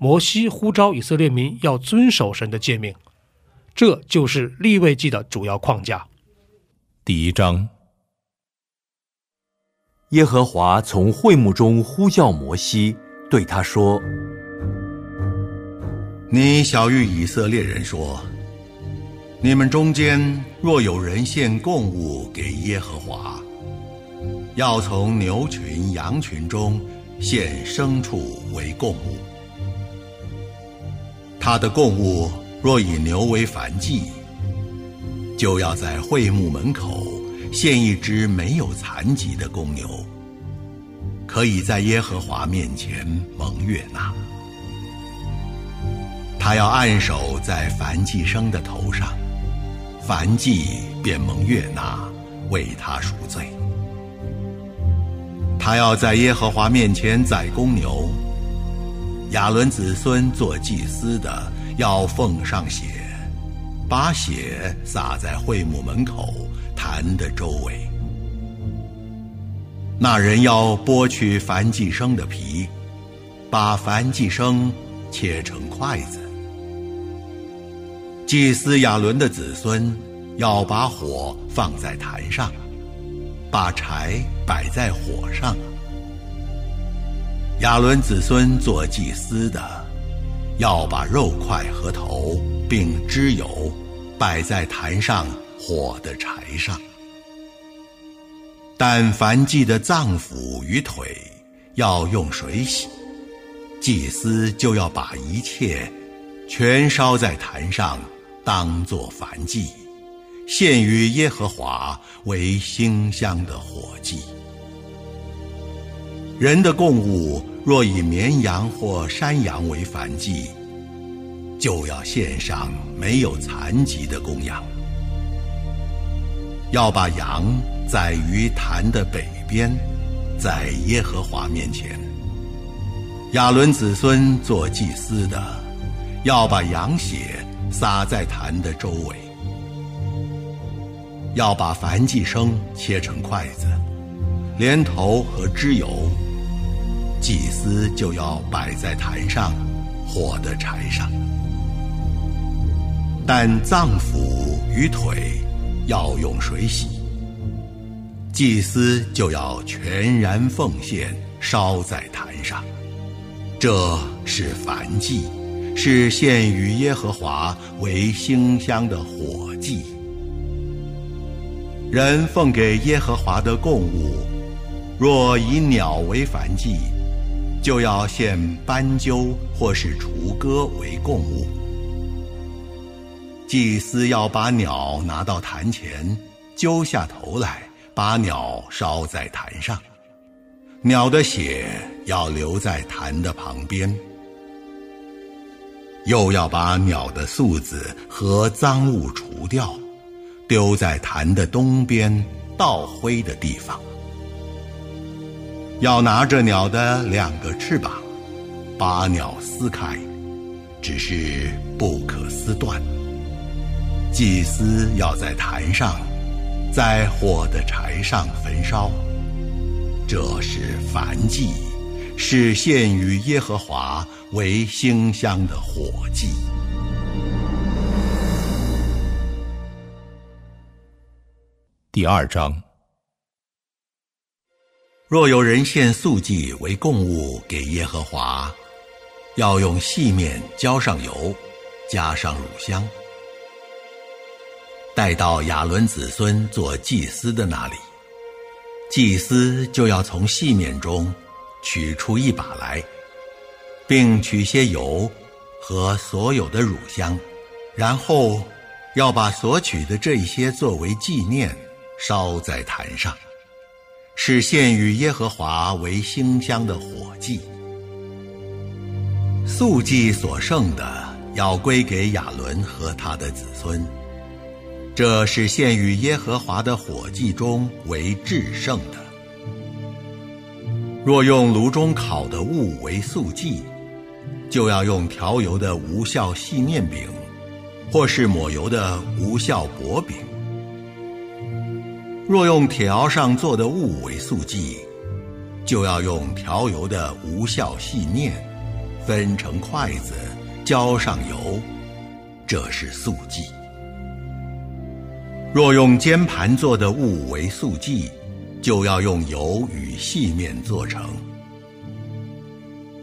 摩西呼召以色列民要遵守神的诫命，这就是立位记的主要框架。第一章，耶和华从会幕中呼叫摩西，对他说：“你小谕以色列人说，你们中间若有人献供物给耶和华，要从牛群、羊群中献牲畜为供物。”他的供物若以牛为燔祭，就要在会幕门口献一只没有残疾的公牛，可以在耶和华面前蒙悦纳。他要按手在燔祭生的头上，燔祭便蒙悦纳，为他赎罪。他要在耶和华面前宰公牛。亚伦子孙做祭司的，要奉上血，把血洒在会幕门口坛的周围。那人要剥去燔祭生的皮，把燔祭生切成筷子。祭司亚伦的子孙要把火放在坛上，把柴摆在火上。亚伦子孙做祭司的，要把肉块和头并脂油摆在坛上火的柴上。但凡祭的脏腑与腿要用水洗，祭司就要把一切全烧在坛上，当作燔祭，献于耶和华为馨香的火祭。人的供物若以绵羊或山羊为燔祭，就要献上没有残疾的公羊。要把羊宰于坛的北边，在耶和华面前。亚伦子孙做祭司的，要把羊血洒在坛的周围。要把燔祭生切成筷子，连头和脂油。祭司就要摆在坛上，火的柴上；但脏腑与腿要用水洗。祭司就要全然奉献，烧在坛上。这是燔祭，是献与耶和华为馨香的火祭。人奉给耶和华的供物，若以鸟为燔祭。就要献斑鸠或是雏鸽为供物。祭司要把鸟拿到坛前，揪下头来，把鸟烧在坛上。鸟的血要留在坛的旁边。又要把鸟的素子和脏物除掉，丢在坛的东边倒灰的地方。要拿着鸟的两个翅膀，把鸟撕开，只是不可撕断。祭司要在坛上，在火的柴上焚烧。这是燔祭，是献于耶和华为馨香的火祭。第二章。若有人献素祭为供物给耶和华，要用细面浇上油，加上乳香，带到亚伦子孙做祭司的那里。祭司就要从细面中取出一把来，并取些油和所有的乳香，然后要把所取的这些作为纪念，烧在坛上，是献与耶和华为馨香的火祭。素祭所剩的，要归给亚伦和他的子孙。这是献与耶和华的火祭中为至圣的。若用炉中烤的物为素祭，就要用调油的无效细面饼，或是抹油的无效薄饼。若用铁窑上做的物为素祭，就要用调油的无效细面。分成筷子，浇上油，这是素祭。若用煎盘做的物为素祭，就要用油与细面做成。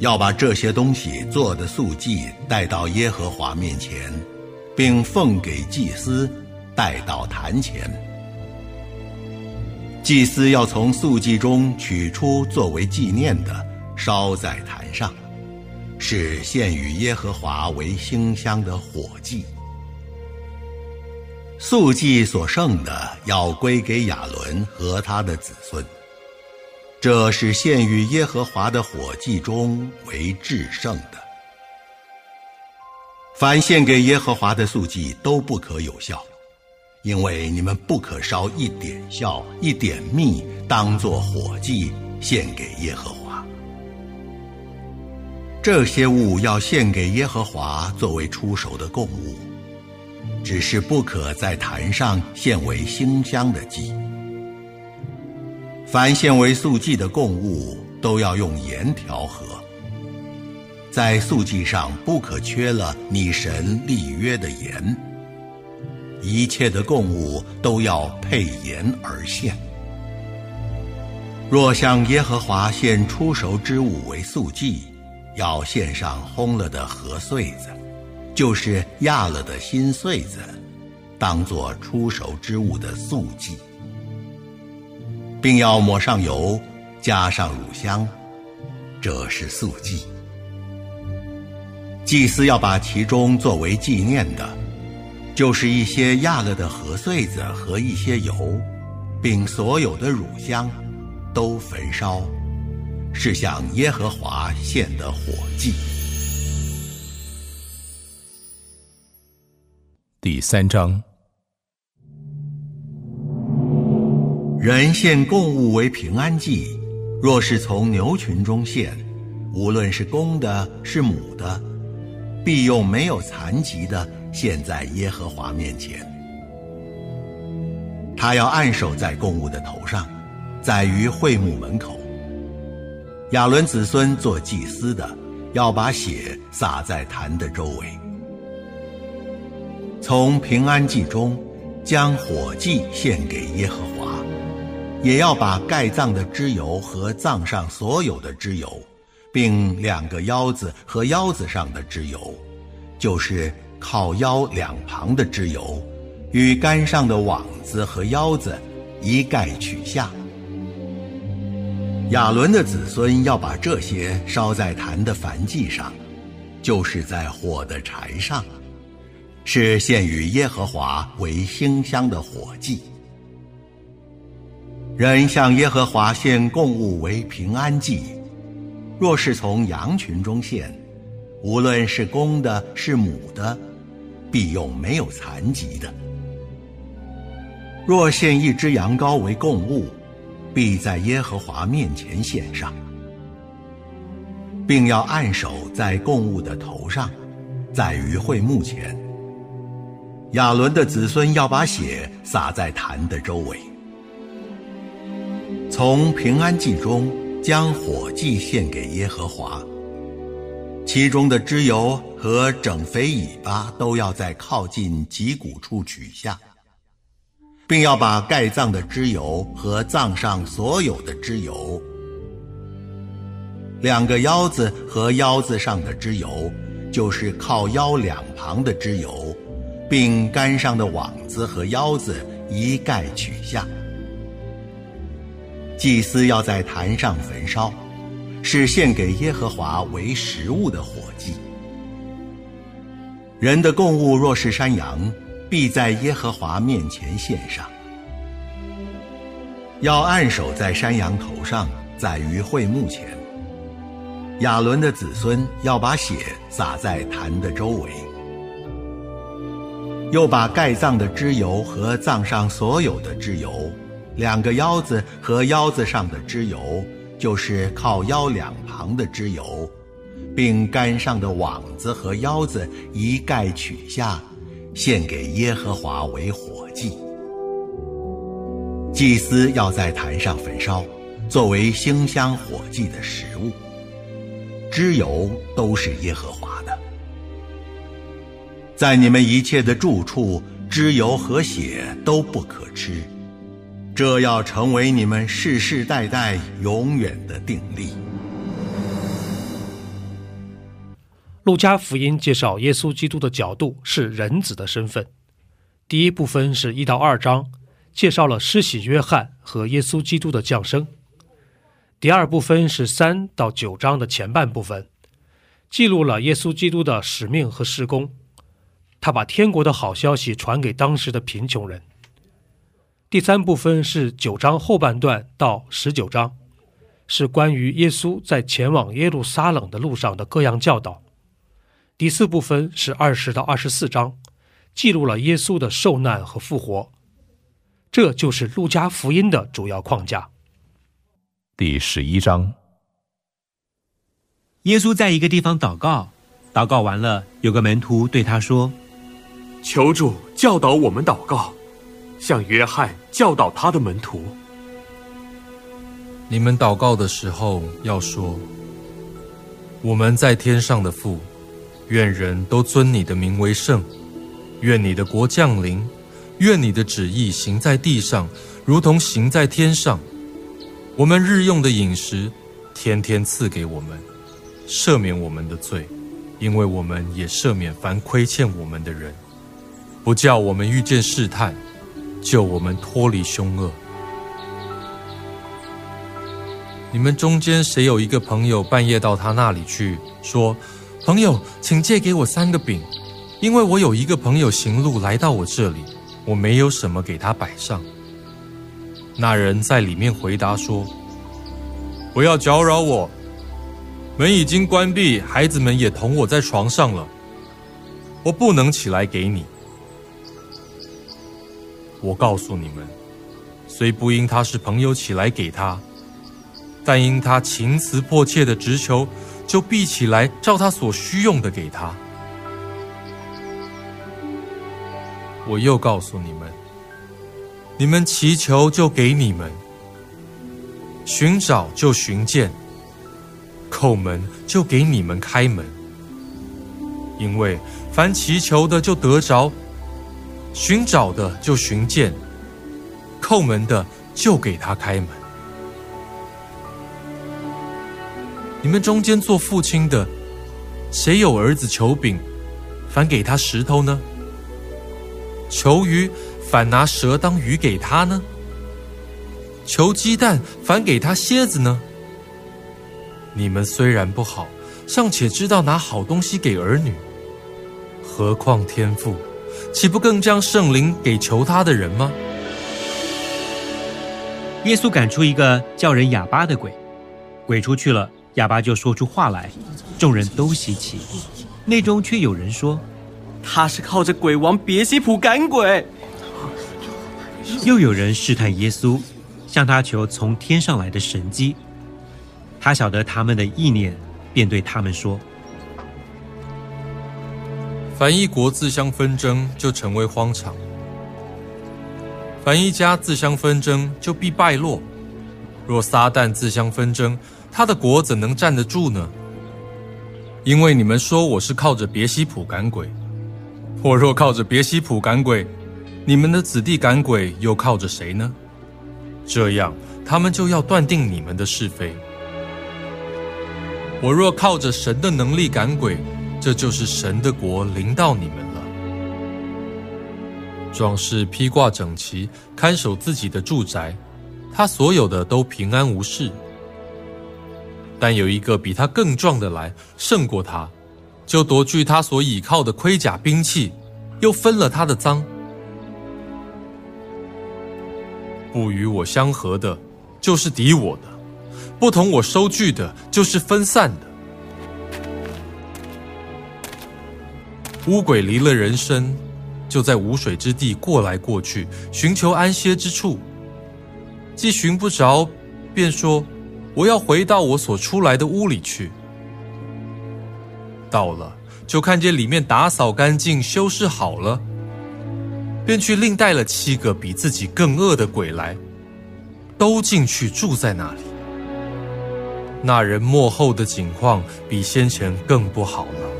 要把这些东西做的素祭带到耶和华面前，并奉给祭司带到坛前。祭司要从素祭中取出作为纪念的，烧在坛上。是献与耶和华为馨香的火祭，素祭所剩的要归给亚伦和他的子孙。这是献与耶和华的火祭中为至圣的。凡献给耶和华的素祭都不可有效，因为你们不可烧一点效、一点蜜，当作火祭献给耶和华。这些物要献给耶和华作为出手的供物，只是不可在坛上献为馨香的祭。凡献为素祭的供物，都要用盐调和。在素祭上不可缺了你神立约的盐。一切的供物都要配盐而献。若向耶和华献出熟之物为素祭，要献上烘了的禾穗子，就是压了的新穗子，当作出熟之物的素祭，并要抹上油，加上乳香，这是素祭。祭司要把其中作为纪念的，就是一些压了的禾穗子和一些油，并所有的乳香，都焚烧。是向耶和华献的火祭。第三章，人献供物为平安祭，若是从牛群中献，无论是公的，是母的，必用没有残疾的献在耶和华面前。他要按手在供物的头上，在于会幕门口。亚伦子孙做祭司的，要把血洒在坛的周围。从平安祭中将火祭献给耶和华，也要把盖葬的脂油和葬上所有的脂油，并两个腰子和腰子上的脂油，就是靠腰两旁的脂油，与杆上的网子和腰子一概取下。亚伦的子孙要把这些烧在坛的燔祭上，就是在火的柴上，是献与耶和华为馨香的火祭。人向耶和华献供物为平安祭，若是从羊群中献，无论是公的，是母的，必用没有残疾的。若献一只羊羔为供物。必在耶和华面前献上，并要按手在供物的头上，在于会幕前。亚伦的子孙要把血洒在坛的周围。从平安祭中将火祭献给耶和华，其中的脂油和整肥尾巴都要在靠近脊骨处取下。并要把盖葬的脂油和葬上所有的脂油，两个腰子和腰子上的脂油，就是靠腰两旁的脂油，并杆上的网子和腰子一概取下。祭司要在坛上焚烧，是献给耶和华为食物的火祭。人的供物若是山羊，必在耶和华面前献上。要按手在山羊头上，在于会幕前。亚伦的子孙要把血洒在坛的周围，又把盖葬的脂油和葬上所有的脂油，两个腰子和腰子上的脂油，就是靠腰两旁的脂油，并杆上的网子和腰子一概取下，献给耶和华为火祭。祭司要在坛上焚烧，作为馨香火祭的食物。脂油都是耶和华的，在你们一切的住处，脂油和血都不可吃，这要成为你们世世代代永远的定力。路加福音介绍耶稣基督的角度是人子的身份，第一部分是一到二章。介绍了施洗约翰和耶稣基督的降生。第二部分是三到九章的前半部分，记录了耶稣基督的使命和施工。他把天国的好消息传给当时的贫穷人。第三部分是九章后半段到十九章，是关于耶稣在前往耶路撒冷的路上的各样教导。第四部分是二十到二十四章，记录了耶稣的受难和复活。这就是路加福音的主要框架。第十一章，耶稣在一个地方祷告，祷告完了，有个门徒对他说：“求主教导我们祷告，像约翰教导他的门徒。你们祷告的时候要说：我们在天上的父，愿人都尊你的名为圣，愿你的国降临。”愿你的旨意行在地上，如同行在天上。我们日用的饮食，天天赐给我们，赦免我们的罪，因为我们也赦免凡亏欠我们的人。不叫我们遇见试探，救我们脱离凶恶。你们中间谁有一个朋友半夜到他那里去，说：“朋友，请借给我三个饼，因为我有一个朋友行路来到我这里。”我没有什么给他摆上。那人在里面回答说：“不要搅扰我，门已经关闭，孩子们也同我在床上了，我不能起来给你。我告诉你们，虽不因他是朋友起来给他，但因他情辞迫切的直求，就必起来照他所需用的给他。”我又告诉你们：你们祈求就给你们，寻找就寻见，叩门就给你们开门。因为凡祈求的就得着，寻找的就寻见，叩门的就给他开门。你们中间做父亲的，谁有儿子求饼，反给他石头呢？求鱼，反拿蛇当鱼给他呢；求鸡蛋，反给他蝎子呢。你们虽然不好，尚且知道拿好东西给儿女，何况天父，岂不更将圣灵给求他的人吗？耶稣赶出一个叫人哑巴的鬼，鬼出去了，哑巴就说出话来，众人都稀奇，内中却有人说。他是靠着鬼王别西卜赶鬼。又有人试探耶稣，向他求从天上来的神迹。他晓得他们的意念，便对他们说：“凡一国自相纷争，就成为荒场；凡一家自相纷争，就必败落。若撒旦自相纷争，他的国怎能站得住呢？因为你们说我是靠着别西卜赶鬼。”我若靠着别西卜赶鬼，你们的子弟赶鬼又靠着谁呢？这样，他们就要断定你们的是非。我若靠着神的能力赶鬼，这就是神的国临到你们了。壮士披挂整齐，看守自己的住宅，他所有的都平安无事。但有一个比他更壮的来，胜过他，就夺去他所倚靠的盔甲兵器，又分了他的赃。不与我相合的，就是敌我的；不同我收据的，就是分散的。乌鬼离了人身，就在无水之地过来过去，寻求安歇之处。既寻不着，便说：“我要回到我所出来的屋里去。”到了，就看见里面打扫干净、修饰好了。便去另带了七个比自己更恶的鬼来，都进去住在那里。那人幕后的景况比先前更不好了。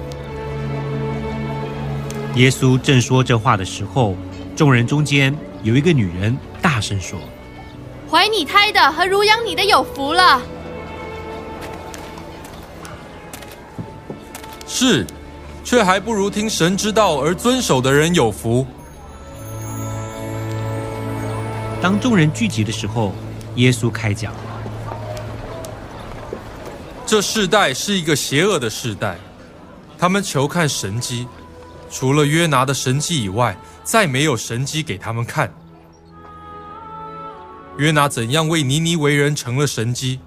耶稣正说这话的时候，众人中间有一个女人大声说：“怀你胎的和乳养你的有福了。”是，却还不如听神之道而遵守的人有福。当众人聚集的时候，耶稣开讲：“这世代是一个邪恶的世代，他们求看神迹，除了约拿的神迹以外，再没有神迹给他们看。约拿怎样为尼尼为人成了神迹，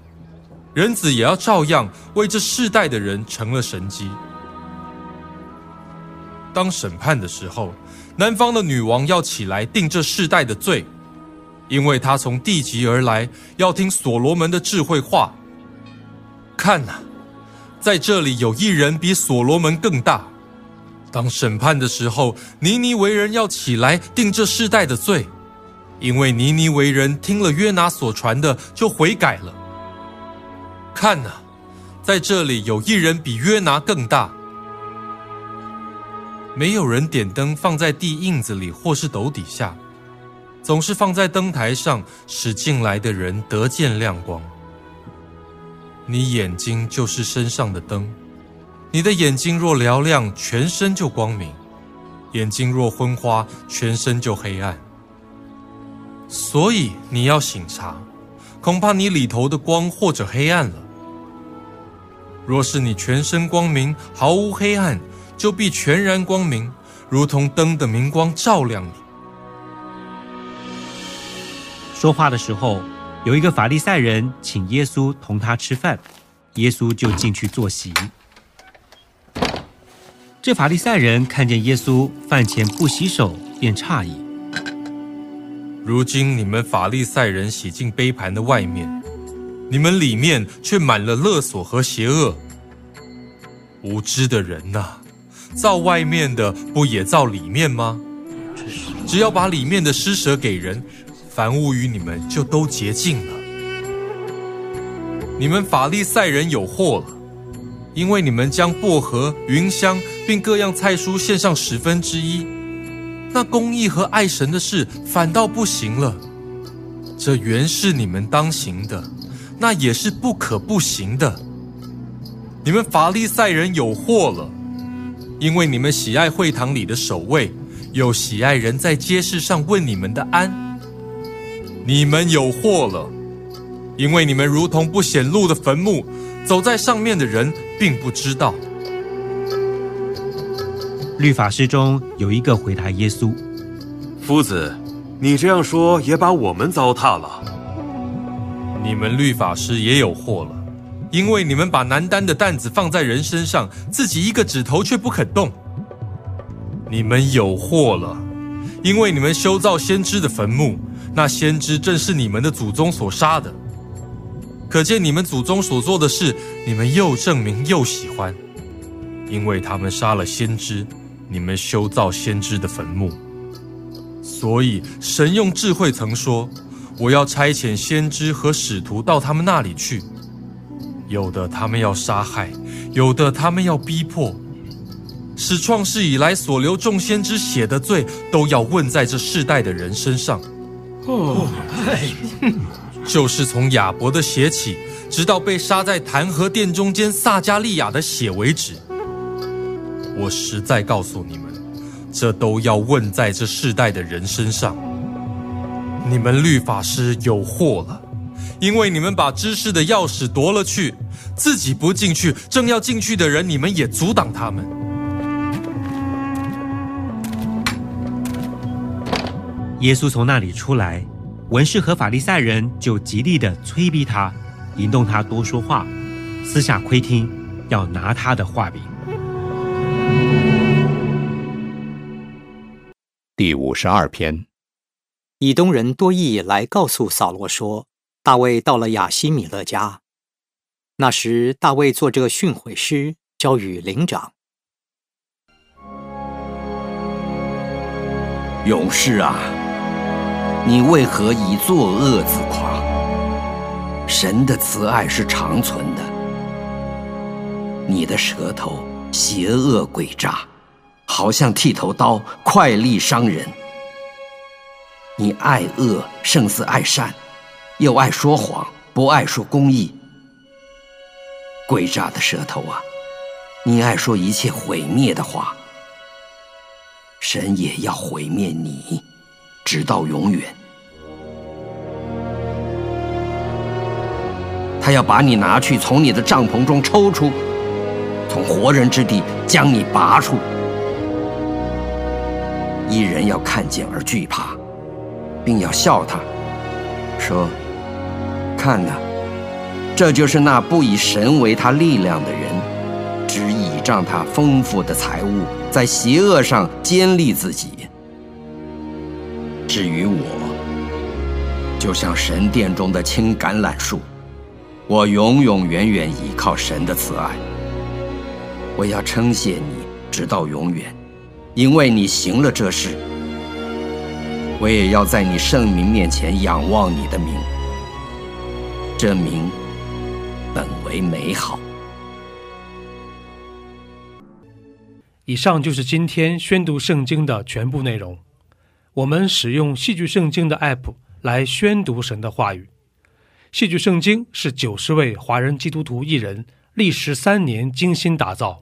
人子也要照样为这世代的人成了神迹。当审判的时候，南方的女王要起来定这世代的罪。”因为她从地极而来，要听所罗门的智慧话。看呐，在这里有一人比所罗门更大。当审判的时候，尼尼为人要起来定这世代的罪，因为尼尼为人听了约拿所传的，就悔改了。看呐，在这里有一人比约拿更大。没有人点灯放在地印子里或是斗底下。总是放在灯台上，使进来的人得见亮光。你眼睛就是身上的灯，你的眼睛若嘹亮，全身就光明；眼睛若昏花，全身就黑暗。所以你要醒察，恐怕你里头的光或者黑暗了。若是你全身光明，毫无黑暗，就必全然光明，如同灯的明光照亮你。说话的时候，有一个法利赛人请耶稣同他吃饭，耶稣就进去坐席。这法利赛人看见耶稣饭前不洗手，便诧异。如今你们法利赛人洗净杯盘的外面，你们里面却满了勒索和邪恶。无知的人呐，造外面的不也造里面吗？只要把里面的施舍给人。凡物与你们就都洁净了。你们法利赛人有祸了，因为你们将薄荷、云香并各样菜蔬献上十分之一，那公义和爱神的事反倒不行了。这原是你们当行的，那也是不可不行的。你们法利赛人有祸了，因为你们喜爱会堂里的守卫，又喜爱人在街市上问你们的安。你们有祸了，因为你们如同不显露的坟墓，走在上面的人并不知道。律法师中有一个回答耶稣：“夫子，你这样说也把我们糟蹋了。你们律法师也有祸了，因为你们把难担的担子放在人身上，自己一个指头却不肯动。你们有祸了，因为你们修造先知的坟墓。”那先知正是你们的祖宗所杀的，可见你们祖宗所做的事，你们又证明又喜欢，因为他们杀了先知，你们修造先知的坟墓。所以神用智慧曾说：“我要差遣先知和使徒到他们那里去，有的他们要杀害，有的他们要逼迫，使创世以来所流众先知血的罪，都要问在这世代的人身上。”哦，就是从亚伯的血起，直到被杀在坛和殿中间撒加利亚的血为止。我实在告诉你们，这都要问在这世代的人身上。你们律法师有祸了，因为你们把知识的钥匙夺了去，自己不进去，正要进去的人，你们也阻挡他们。耶稣从那里出来，文士和法利赛人就极力的催逼他，引动他多说话，私下窥听，要拿他的话柄。第五十二篇，以东人多益来告诉扫罗说，大卫到了亚西米勒家。那时，大卫做这个训诲师，交与灵长。勇士啊，你为何以作恶自夸？神的慈爱是长存的。你的舌头邪恶诡诈，好像剃头刀，快利伤人。你爱恶胜似爱善，又爱说谎，不爱说公义。诡诈的舌头啊，你爱说一切毁灭的话。神也要毁灭你，直到永远。他要把你拿去，从你的帐篷中抽出，从活人之地将你拔出。一人要看见而惧怕，并要笑他，说：“看呐，这就是那不以神为他力量的人，只倚仗他丰富的财物。”在邪恶上坚立自己。至于我，就像神殿中的青橄榄树，我永永远远倚靠神的慈爱。我要称谢你，直到永远，因为你行了这事。我也要在你圣名面前仰望你的名，这名本为美好。以上就是今天宣读圣经的全部内容。我们使用戏剧圣经的 App 来宣读神的话语。戏剧圣经是九十位华人基督徒艺人历时三年精心打造，